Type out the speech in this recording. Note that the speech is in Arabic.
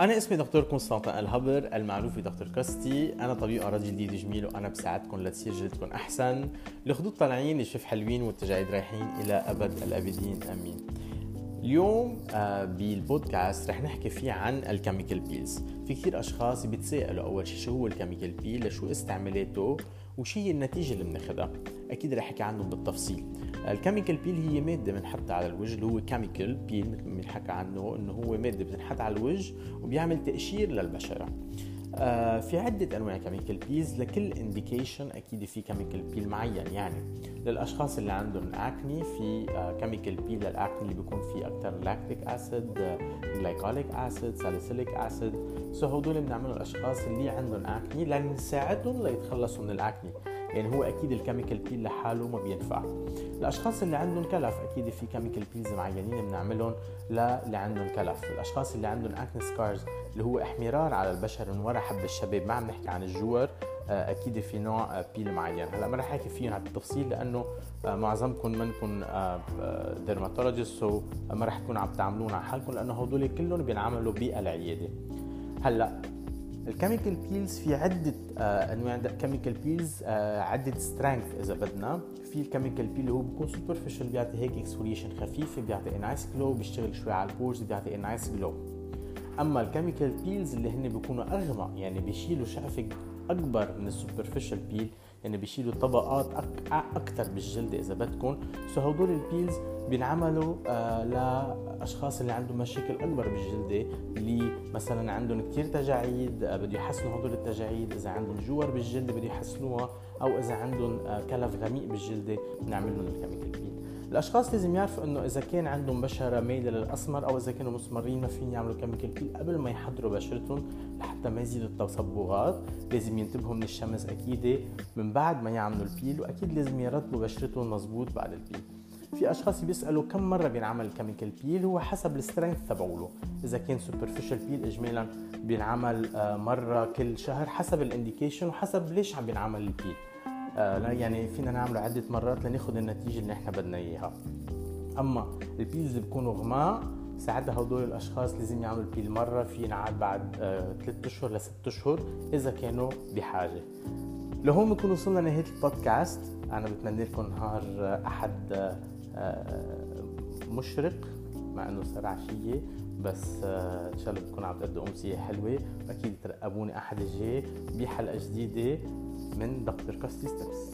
أنا اسمي دكتور كونستانتين الهبر المعروف بدكتور كاستي. أنا طبيب أمراض جلد وتجميل وأنا بساعدكم لتصير جلدكم أحسن. الخدود طالعين الشف حلوين والتجاعيد رايحين إلى أبد الأبدين آمين. اليوم آه، بالبودكاست رح نحكي فيه عن ال chemical peels. في كثير أشخاص بيتساءلوا أول شيء شو هو ال chemical peel لشو استعملاته وشو هي النتيجة اللي بناخذها أكيد رح أحكي عنهم بالتفصيل. ال chemical peel هي مادة بنحطها على الوجه اللي هو chemical peel مثل ما بنحكى عنه إنه هو مادة بتنحط على الوجه وبيعمل تقشير للبشرة. آه في عدة أنواع chemical peels لكل indication أكيد في chemical peel معين يعني. للأشخاص اللي عندهم acne في chemical peel لل acne اللي بيكون فيه أكثر lactic acid glycolic acid salicylic acid so هدول بنعملهم الأشخاص اللي عندهم acne لنساعدهم ليتخلصوا من ال acne يعني هو أكيد ال chemical peel لحاله ما بينفع الأشخاص اللي عندهم كلف أكيد في chemical peels معينين بنعملهم للي عندهم كلف. الأشخاص اللي عندهم acne scars اللي هو احمرار على البشرة من وراء حب الشباب ما عم نحكي عن الجور آه، أكيد في نوع peel معين. هلأ ما رح أحكي فيهم على التفصيل لأنه آه، معظمكم منكم dermatologist so ما رح تكونوا عم تعملوهن على حالكم لأنه هدول كلهم بينعملوا بالعياده هلأ ال chemical peels في عدة آه أنواع. chemical peels آه عدة strength إذا بدنا. في ال chemical peel اللي هو بيكون superficial بيعطي هيك exfoliation خفيف بيعطي nice glow بيشتغل شوي على ال pores بيعطي nice glow أما ال chemical peels اللي هن بيكونوا أغمق يعني بيشيلوا شقفة أكبر من ال superficial peel يعني بيشيلوا طبقات. أكثر بالجلد إذا بدكم so هدول ال peels بينعملوا آه لأشخاص اللي عندهم مشاكل أكبر بالجلد اللي مثلا عندهم كثير تجاعيد آه بده يحسنوا هدول التجاعيد إذا عندهم جور بالجلد بده يحسنوها أو إذا عندهم آه كلف غميق بالجلد بنعمل لهم ال chemical الأشخاص لازم يعرفوا إنه إذا كان عندهم بشرة مايلة للأسمر أو إذا كانوا مسمرين ما فين يعملوا chemical peel قبل ما يحضروا بشرتهم لحتى ما يزيدوا التصبغات لازم ينتبهوا من الشمس أكيد من بعد ما يعملوا ال peel وأكيد لازم يرطبوا بشرتهم مزبوط بعد ال peel. في أشخاص بيسألوا كم مرة بينعمل ال chemical peel؟ هو حسب ال strength تبعوله. إذا كان superficial peel اجمالا بينعمل مرة كل شهر حسب ال indication وحسب ليش عم بينعمل ال peel. آه يعني فينا نعمله عدة مرات لناخذ النتيجة اللي إحنا بدنا إياها. أما ال peels اللي بيكونوا غماق ساعتها هدول الأشخاص لازم يعملوا peel مرة في ينعاد بعد ثلاث آه أشهر لست أشهر إذا كانوا بحاجة. لهون بنكون وصلنا لنهاية البودكاست. أنا بتمنى لكم نهار أحد آه مشرق مع إنه صار عشية بس آه إن شاء الله بتكون عم تقدموا أمسية حلوة. واكيد ترقبوني أحد الجاي بحلقة جديدة. من دكتور كاستي ستبس